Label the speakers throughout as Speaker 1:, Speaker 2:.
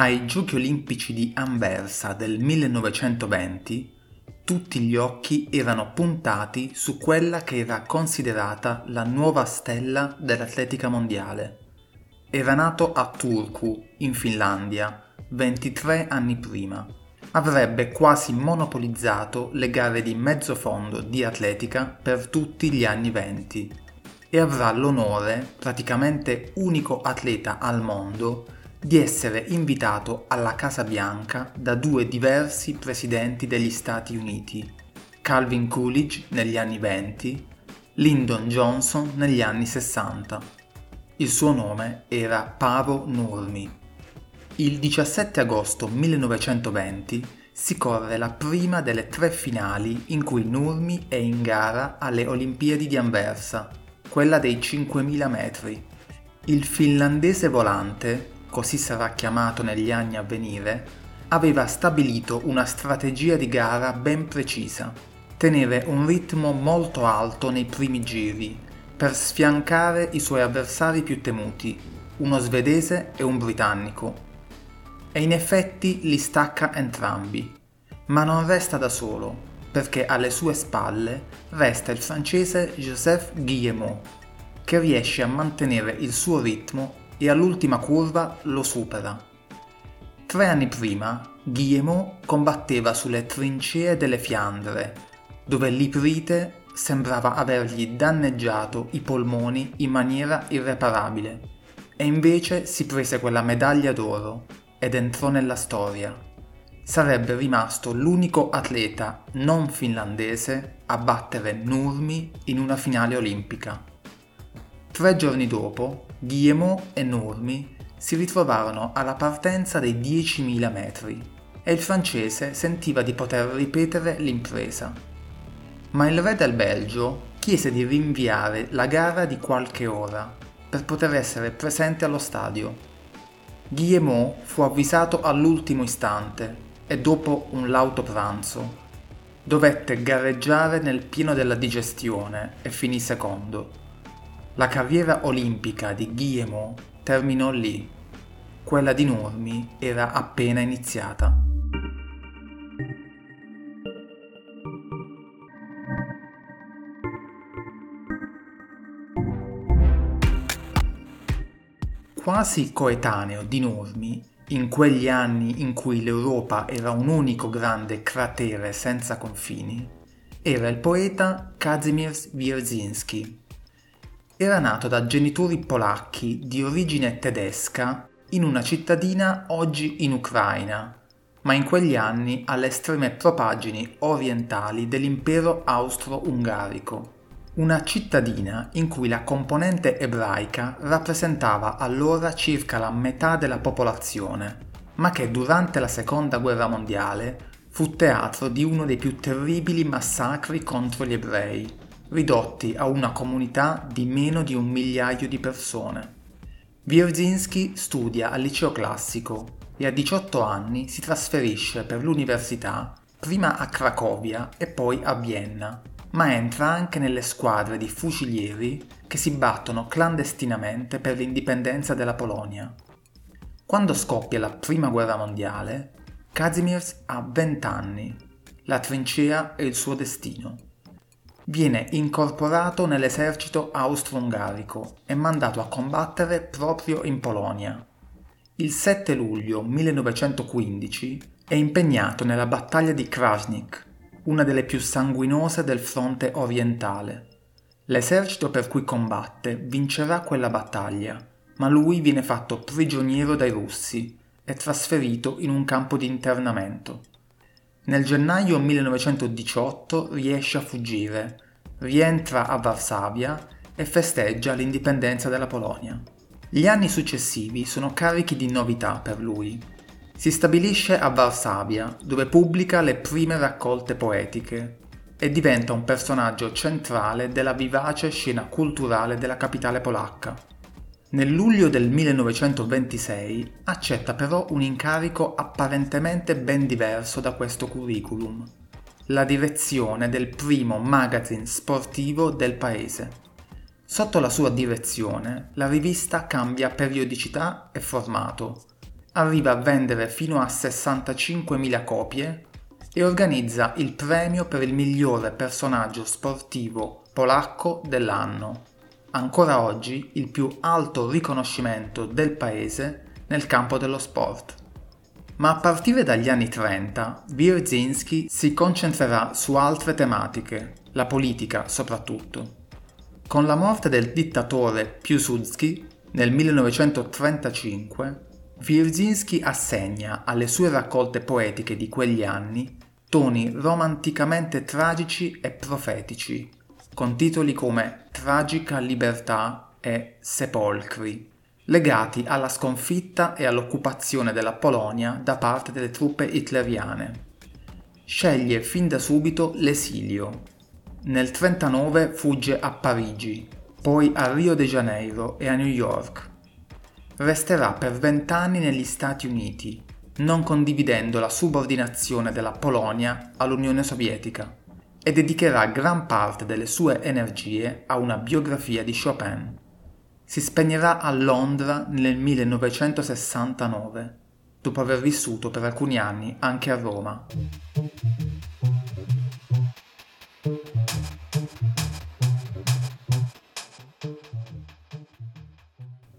Speaker 1: Ai Giochi olimpici di Anversa del 1920 tutti gli occhi erano puntati su quella che era considerata la nuova stella dell'atletica mondiale. Era nato a Turku, in Finlandia, 23 anni prima. Avrebbe quasi monopolizzato le gare di mezzo fondo di atletica per tutti gli anni 20 e avrà l'onore, praticamente unico atleta al mondo, di essere invitato alla Casa Bianca da due diversi presidenti degli Stati Uniti, Calvin Coolidge negli anni 20, Lyndon Johnson negli anni 60. Il suo nome era Pavo Nurmi. Il 17 agosto 1920 si corre la prima delle tre finali in cui Nurmi è in gara alle Olimpiadi di Anversa, quella dei 5.000 metri. Il finlandese volante così sarà chiamato negli anni a venire, aveva stabilito una strategia di gara ben precisa, tenere un ritmo molto alto nei primi giri, per sfiancare i suoi avversari più temuti, uno svedese e un britannico. E in effetti li stacca entrambi, ma non resta da solo, perché alle sue spalle resta il francese Joseph Guillemot, che riesce a mantenere il suo ritmo e all'ultima curva lo supera. Tre anni prima, Guillemot combatteva sulle trincee delle Fiandre, dove l'iprite sembrava avergli danneggiato i polmoni in maniera irreparabile, e invece si prese quella medaglia d'oro ed entrò nella storia. Sarebbe rimasto l'unico atleta non finlandese a battere Nurmi in una finale olimpica. Tre giorni dopo, Guillemot e Nurmi si ritrovarono alla partenza dei 10.000 metri e il francese sentiva di poter ripetere l'impresa. Ma il re del Belgio chiese di rinviare la gara di qualche ora per poter essere presente allo stadio. Guillemot fu avvisato all'ultimo istante e dopo un lauto pranzo dovette gareggiare nel pieno della digestione e finì secondo. La carriera olimpica di Guillemot terminò lì. Quella di Nurmi era appena iniziata. Quasi coetaneo di Nurmi, in quegli anni in cui l'Europa era un unico grande cratere senza confini, era il poeta Kazimierz Wierzyński, era nato da genitori polacchi di origine tedesca in una cittadina oggi in Ucraina, ma in quegli anni alle estreme propagini orientali dell'impero austro-ungarico. Una cittadina in cui la componente ebraica rappresentava allora circa la metà della popolazione, ma che durante la seconda guerra mondiale fu teatro di uno dei più terribili massacri contro gli ebrei, ridotti a una comunità di meno di un migliaio di persone. Wierzinski studia al liceo classico e a 18 anni si trasferisce per l'università prima a Cracovia e poi a Vienna, ma entra anche nelle squadre di fucilieri che si battono clandestinamente per l'indipendenza della Polonia. Quando scoppia la Prima Guerra Mondiale, Kazimierz ha 20 anni. La trincea è il suo destino viene incorporato nell'esercito austro-ungarico e mandato a combattere proprio in Polonia. Il 7 luglio 1915 è impegnato nella battaglia di Krasnik, una delle più sanguinose del fronte orientale. L'esercito per cui combatte vincerà quella battaglia, ma lui viene fatto prigioniero dai russi e trasferito in un campo di internamento. Nel gennaio 1918 riesce a fuggire, rientra a Varsavia e festeggia l'indipendenza della Polonia. Gli anni successivi sono carichi di novità per lui. Si stabilisce a Varsavia, dove pubblica le prime raccolte poetiche e diventa un personaggio centrale della vivace scena culturale della capitale polacca. Nel luglio del 1926 accetta però un incarico apparentemente ben diverso da questo curriculum, la direzione del primo magazine sportivo del paese. Sotto la sua direzione la rivista cambia periodicità e formato arriva a vendere fino a 65.000 copie e organizza il premio per il migliore personaggio sportivo polacco dell'anno, ancora oggi il più alto riconoscimento del paese nel campo dello sport. Ma a partire dagli anni 30, Wierzinski si concentrerà su altre tematiche, la politica soprattutto. Con la morte del dittatore Piłsudski nel 1935, Wierzinski assegna alle sue raccolte poetiche di quegli anni toni romanticamente tragici e profetici, con titoli come Tragica libertà e Sepolcri, legati alla sconfitta e all'occupazione della Polonia da parte delle truppe hitleriane. Sceglie fin da subito l'esilio. Nel 1939 fugge a Parigi, poi a Rio de Janeiro e a New York. Resterà per vent'anni negli Stati Uniti, non condividendo la subordinazione della Polonia all'Unione Sovietica e dedicherà gran parte delle sue energie a una biografia di Chopin. Si spegnerà a Londra nel 1969, dopo aver vissuto per alcuni anni anche a Roma.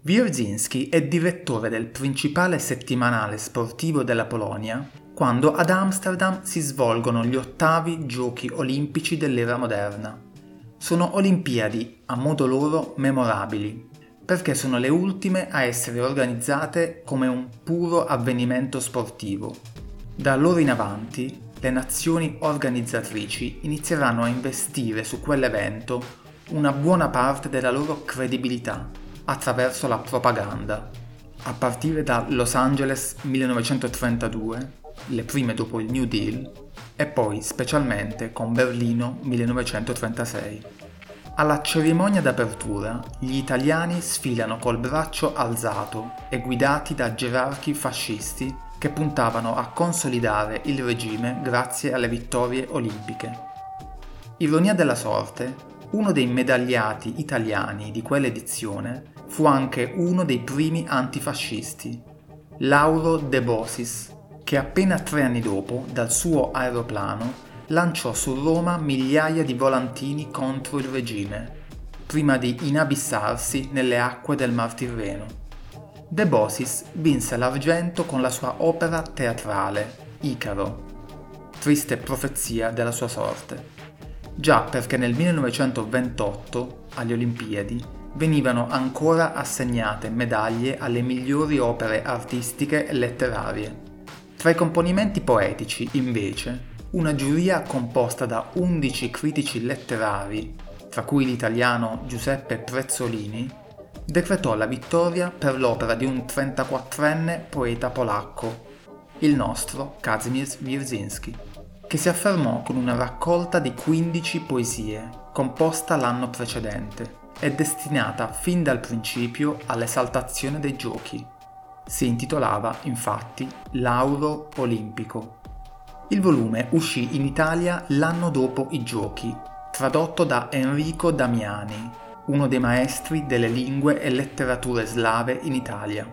Speaker 1: Wierzinski è direttore del principale settimanale sportivo della Polonia quando ad Amsterdam si svolgono gli ottavi giochi olimpici dell'era moderna. Sono Olimpiadi a modo loro memorabili, perché sono le ultime a essere organizzate come un puro avvenimento sportivo. Da allora in avanti, le nazioni organizzatrici inizieranno a investire su quell'evento una buona parte della loro credibilità attraverso la propaganda, a partire da Los Angeles 1932, le prime dopo il New Deal, e poi specialmente con Berlino 1936. Alla cerimonia d'apertura gli italiani sfilano col braccio alzato e guidati da gerarchi fascisti che puntavano a consolidare il regime grazie alle vittorie olimpiche. Ironia della sorte, uno dei medagliati italiani di quell'edizione fu anche uno dei primi antifascisti, Lauro De Bosis, che appena tre anni dopo, dal suo aeroplano, lanciò su Roma migliaia di volantini contro il regime, prima di inabissarsi nelle acque del Mar Tirreno. De Bosis vinse l'argento con la sua opera teatrale, Icaro, triste profezia della sua sorte. Già perché nel 1928, alle Olimpiadi, venivano ancora assegnate medaglie alle migliori opere artistiche e letterarie. Tra i componimenti poetici, invece, una giuria composta da 11 critici letterari, tra cui l'italiano Giuseppe Prezzolini, decretò la vittoria per l'opera di un 34enne poeta polacco, il nostro Kazimierz Wierzyński che si affermò con una raccolta di 15 poesie, composta l'anno precedente e destinata fin dal principio all'esaltazione dei giochi. Si intitolava infatti Lauro Olimpico. Il volume uscì in Italia l'anno dopo i giochi, tradotto da Enrico Damiani, uno dei maestri delle lingue e letterature slave in Italia.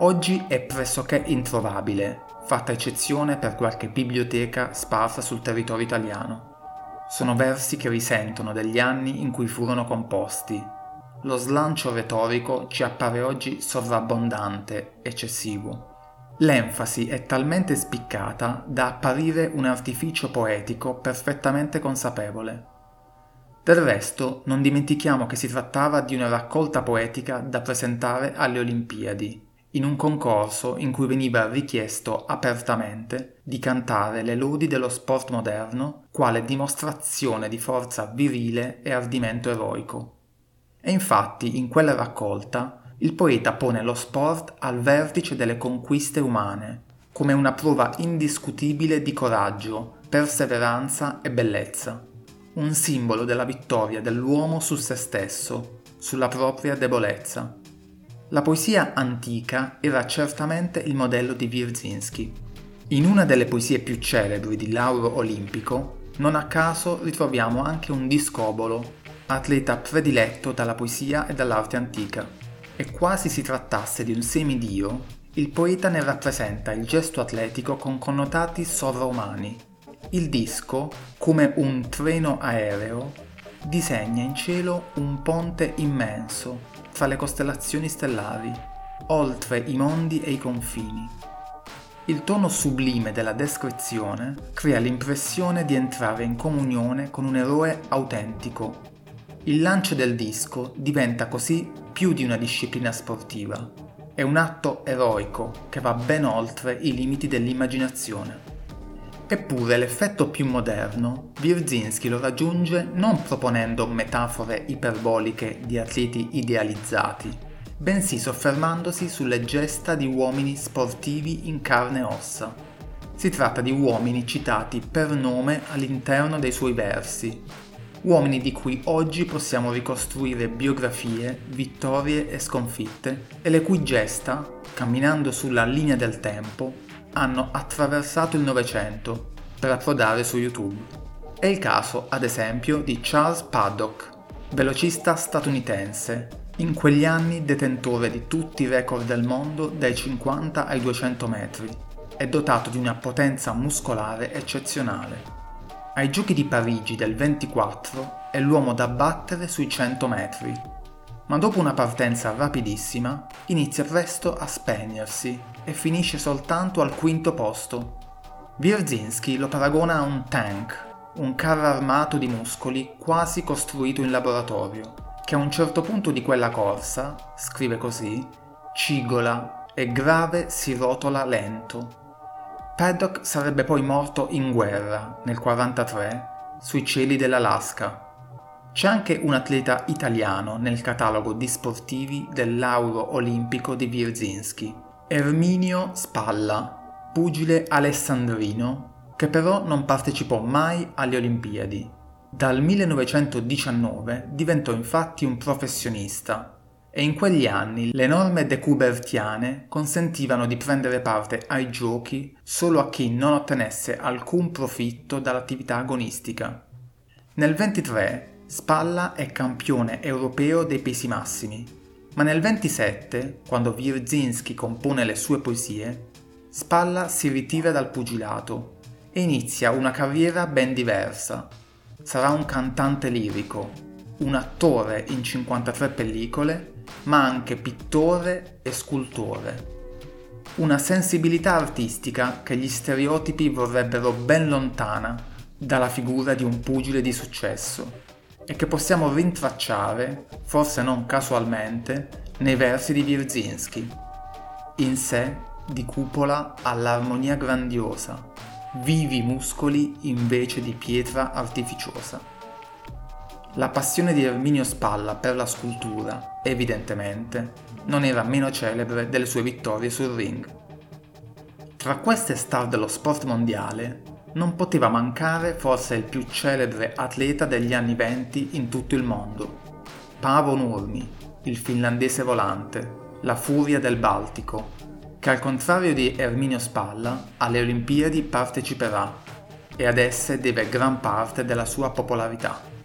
Speaker 1: Oggi è pressoché introvabile, fatta eccezione per qualche biblioteca sparsa sul territorio italiano. Sono versi che risentono degli anni in cui furono composti. Lo slancio retorico ci appare oggi sovrabbondante, eccessivo. L'enfasi è talmente spiccata da apparire un artificio poetico perfettamente consapevole. Del resto, non dimentichiamo che si trattava di una raccolta poetica da presentare alle Olimpiadi, in un concorso in cui veniva richiesto apertamente di cantare le lodi dello sport moderno quale dimostrazione di forza virile e ardimento eroico. E infatti in quella raccolta il poeta pone lo sport al vertice delle conquiste umane, come una prova indiscutibile di coraggio, perseveranza e bellezza, un simbolo della vittoria dell'uomo su se stesso, sulla propria debolezza la poesia antica era certamente il modello di Wierzyński. In una delle poesie più celebri di Lauro Olimpico, non a caso ritroviamo anche un discobolo, atleta prediletto dalla poesia e dall'arte antica. E quasi si trattasse di un semidio, Il poeta ne rappresenta il gesto atletico con connotati sovraumani. Il disco, come un treno aereo, disegna in cielo un ponte immenso fra le costellazioni stellari, oltre i mondi e i confini. Il tono sublime della descrizione crea l'impressione di entrare in comunione con un eroe autentico. Il lancio del disco diventa così più di una disciplina sportiva. È un atto eroico che va ben oltre i limiti dell'immaginazione. Eppure l'effetto più moderno Wierzinski lo raggiunge non proponendo metafore iperboliche di atleti idealizzati, bensì soffermandosi sulle gesta di uomini sportivi in carne e ossa. Si tratta di uomini citati per nome all'interno dei suoi versi, uomini di cui oggi possiamo ricostruire biografie, vittorie e sconfitte, e le cui gesta, camminando sulla linea del tempo, hanno attraversato il Novecento per approdare su YouTube. È il caso, ad esempio, di Charles Paddock, velocista statunitense, in quegli anni detentore di tutti i record del mondo dai 50 ai 200 metri e dotato di una potenza muscolare eccezionale. Ai giochi di Parigi del 24 è l'uomo da battere sui 100 metri, ma dopo una partenza rapidissima inizia presto a spegnersi e finisce soltanto al quinto posto. Wierzinski lo paragona a un tank, un carro armato di muscoli quasi costruito in laboratorio, che a un certo punto di quella corsa, scrive così, cigola e grave si rotola lento. Paddock sarebbe poi morto in guerra nel 1943 sui cieli dell'Alaska. C'è anche un atleta italiano nel catalogo di sportivi del lauro olimpico di Wierzinski, Erminio Spalla, pugile alessandrino, che però non partecipò mai alle Olimpiadi. Dal 1919 diventò infatti un professionista e in quegli anni le norme decubertiane consentivano di prendere parte ai giochi solo a chi non ottenesse alcun profitto dall'attività agonistica. Nel 23 Spalla è campione europeo dei pesi massimi ma nel 27, quando Wierzinski compone le sue poesie, Spalla si ritira dal pugilato e inizia una carriera ben diversa. Sarà un cantante lirico, un attore in 53 pellicole, ma anche pittore e scultore. Una sensibilità artistica che gli stereotipi vorrebbero ben lontana dalla figura di un pugile di successo e che possiamo rintracciare, forse non casualmente, nei versi di Wierzinski. In sé, di cupola all'armonia grandiosa, vivi muscoli invece di pietra artificiosa. La passione di Erminio Spalla per la scultura, evidentemente, non era meno celebre delle sue vittorie sul ring. Tra queste star dello sport mondiale non poteva mancare forse il più celebre atleta degli anni venti in tutto il mondo, Paavo Nurmi, il finlandese volante, la furia del Baltico, che al contrario di Erminio Spalla alle Olimpiadi parteciperà e ad esse deve gran parte della sua popolarità.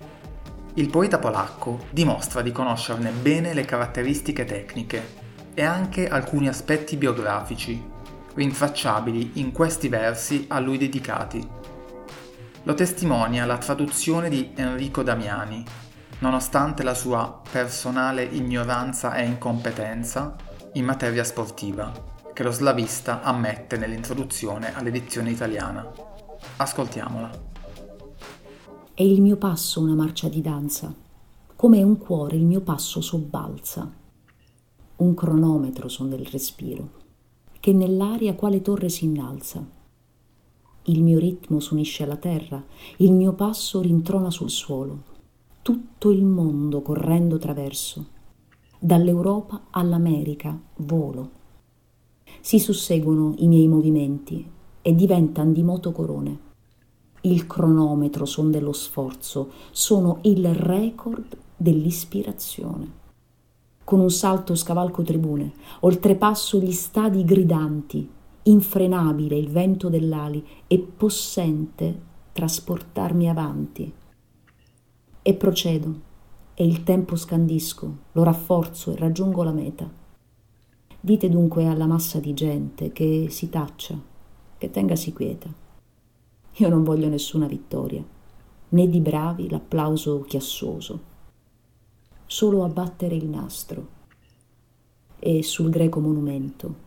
Speaker 1: Il poeta polacco dimostra di conoscerne bene le caratteristiche tecniche e anche alcuni aspetti biografici rintracciabili in questi versi a lui dedicati. Lo testimonia la traduzione di Enrico Damiani, nonostante la sua personale ignoranza e incompetenza in materia sportiva, che lo slavista ammette nell'introduzione all'edizione italiana. Ascoltiamola.
Speaker 2: È il mio passo una marcia di danza, come un cuore il mio passo sobbalza. Un cronometro son del respiro che nell'aria quale torre si innalza. Il mio ritmo s'unisce alla terra, il mio passo rintrona sul suolo. Tutto il mondo correndo traverso, dall'Europa all'America volo. Si susseguono i miei movimenti e diventan di moto corone. Il cronometro son dello sforzo, sono il record dell'ispirazione con un salto scavalco tribune, oltrepasso gli stadi gridanti, infrenabile il vento dell'ali e possente trasportarmi avanti. E procedo, e il tempo scandisco, lo rafforzo e raggiungo la meta. Dite dunque alla massa di gente che si taccia, che tengasi quieta. Io non voglio nessuna vittoria, né di bravi l'applauso chiassoso, solo abbattere il nastro e sul greco monumento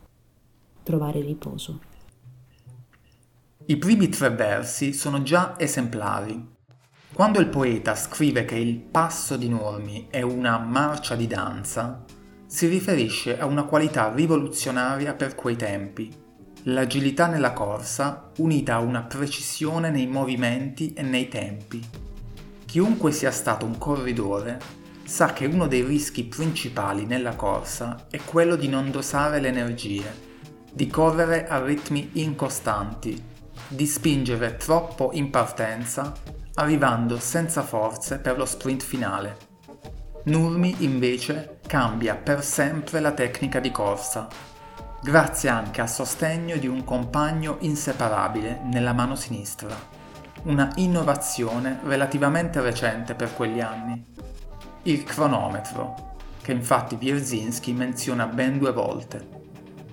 Speaker 2: trovare riposo.
Speaker 1: I primi tre versi sono già esemplari. Quando il poeta scrive che il passo di Nurmi è una marcia di danza, si riferisce a una qualità rivoluzionaria per quei tempi, l'agilità nella corsa unita a una precisione nei movimenti e nei tempi. Chiunque sia stato un corridore sa che uno dei rischi principali nella corsa è quello di non dosare le energie, di correre a ritmi incostanti, di spingere troppo in partenza, arrivando senza forze per lo sprint finale. Nurmi invece cambia per sempre la tecnica di corsa, grazie anche al sostegno di un compagno inseparabile nella mano sinistra, una innovazione relativamente recente per quegli anni. Il cronometro, che infatti Wierzinski menziona ben due volte.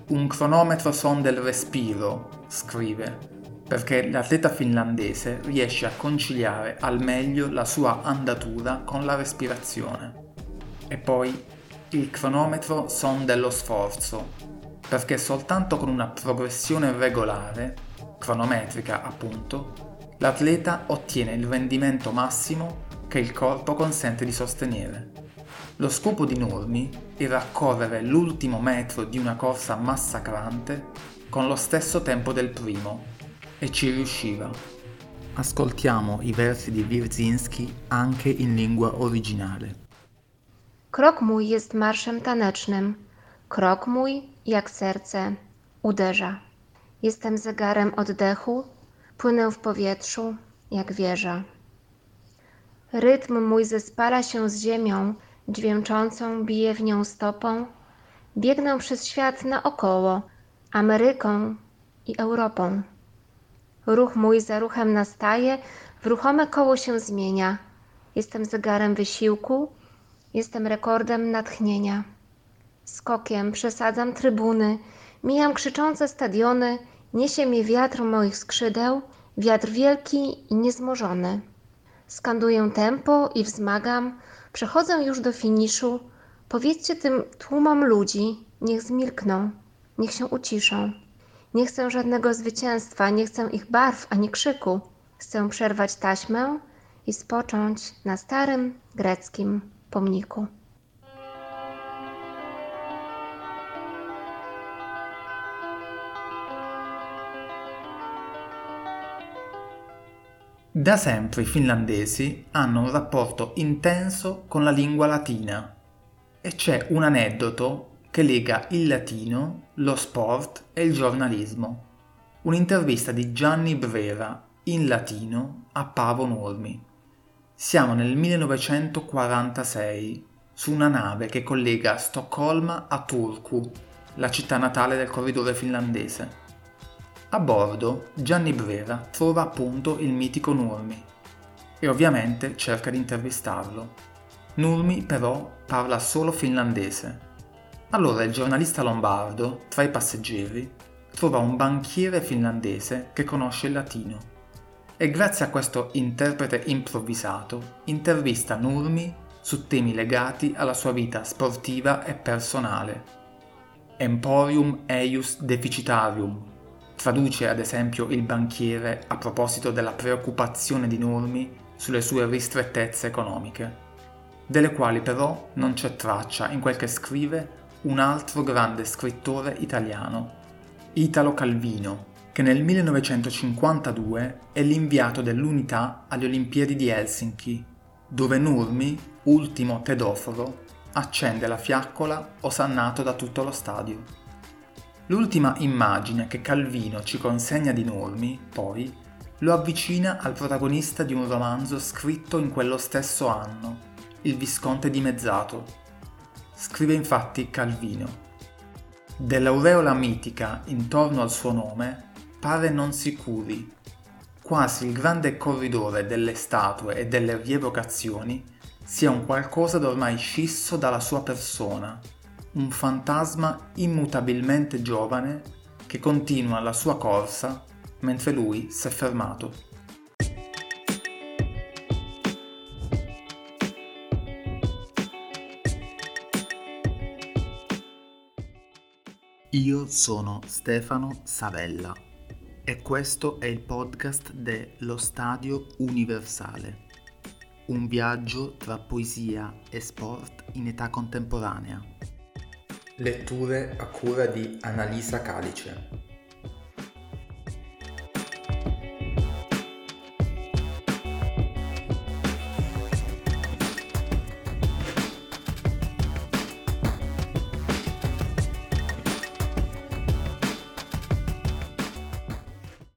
Speaker 1: Un cronometro sonda il respiro, scrive, perché l'atleta finlandese riesce a conciliare al meglio la sua andatura con la respirazione. E poi il cronometro sonda lo sforzo, perché soltanto con una progressione regolare, cronometrica appunto, l'atleta ottiene il rendimento massimo che il corpo consente di sostenere. Lo scopo di Nurmi era correre l'ultimo metro di una corsa massacrante con lo stesso tempo del primo e ci riusciva. Ascoltiamo i versi di Wierzinski anche in lingua originale.
Speaker 3: Krok mój jest marszem tanecznym. Krok mój, jak serce, uderza. Jestem zegarem oddechu, płynę w powietrzu, jak wieża. Rytm mój zespala się z ziemią, dźwięczącą bije w nią stopą. Biegnę przez świat naokoło, Ameryką i Europą. Ruch mój za ruchem nastaje, w ruchome koło się zmienia. Jestem zegarem wysiłku, Jestem rekordem natchnienia. Skokiem przesadzam trybuny, mijam krzyczące stadiony, niesie mnie wiatr moich skrzydeł, wiatr wielki i niezmożony. Skanduję tempo i wzmagam, przechodzę już do finiszu. Powiedzcie tym tłumom ludzi, niech zmilkną, niech się uciszą. Nie chcę żadnego zwycięstwa, nie chcę ich barw ani krzyku. Chcę przerwać taśmę i spocząć na starym greckim pomniku.
Speaker 1: Da sempre i finlandesi hanno un rapporto intenso con la lingua latina e c'è un aneddoto che lega il latino, lo sport e il giornalismo. Un'intervista di Gianni Brera in latino a Pavo Normi. Siamo nel 1946 su una nave che collega Stoccolma a Turku, la città natale del corridore finlandese. A bordo Gianni Brera trova appunto il mitico Nurmi e ovviamente cerca di intervistarlo. Nurmi però parla solo finlandese. Allora il giornalista lombardo, tra i passeggeri, trova un banchiere finlandese che conosce il latino e grazie a questo interprete improvvisato intervista Nurmi su temi legati alla sua vita sportiva e personale. Emporium eius deficitarium traduce ad esempio il banchiere a proposito della preoccupazione di Nurmi sulle sue ristrettezze economiche, delle quali però non c'è traccia in quel che scrive un altro grande scrittore italiano, Italo Calvino, che nel 1952 è l'inviato dell'unità alle Olimpiadi di Helsinki, dove Nurmi, ultimo tedoforo, accende la fiaccola osannato da tutto lo stadio. L'ultima immagine che Calvino ci consegna di Nurmi, poi, lo avvicina al protagonista di un romanzo scritto in quello stesso anno, Il Visconte dimezzato. Scrive infatti Calvino. Dell'aureola mitica intorno al suo nome pare non si curi. Quasi il grande corridore delle statue e delle rievocazioni sia un qualcosa d'ormai scisso dalla sua persona, un fantasma immutabilmente giovane che continua la sua corsa mentre lui si è fermato. Io sono Stefano Savella e questo è il podcast dello Stadio Universale, un viaggio tra poesia e sport in età contemporanea. Letture a cura di Annalisa Calice.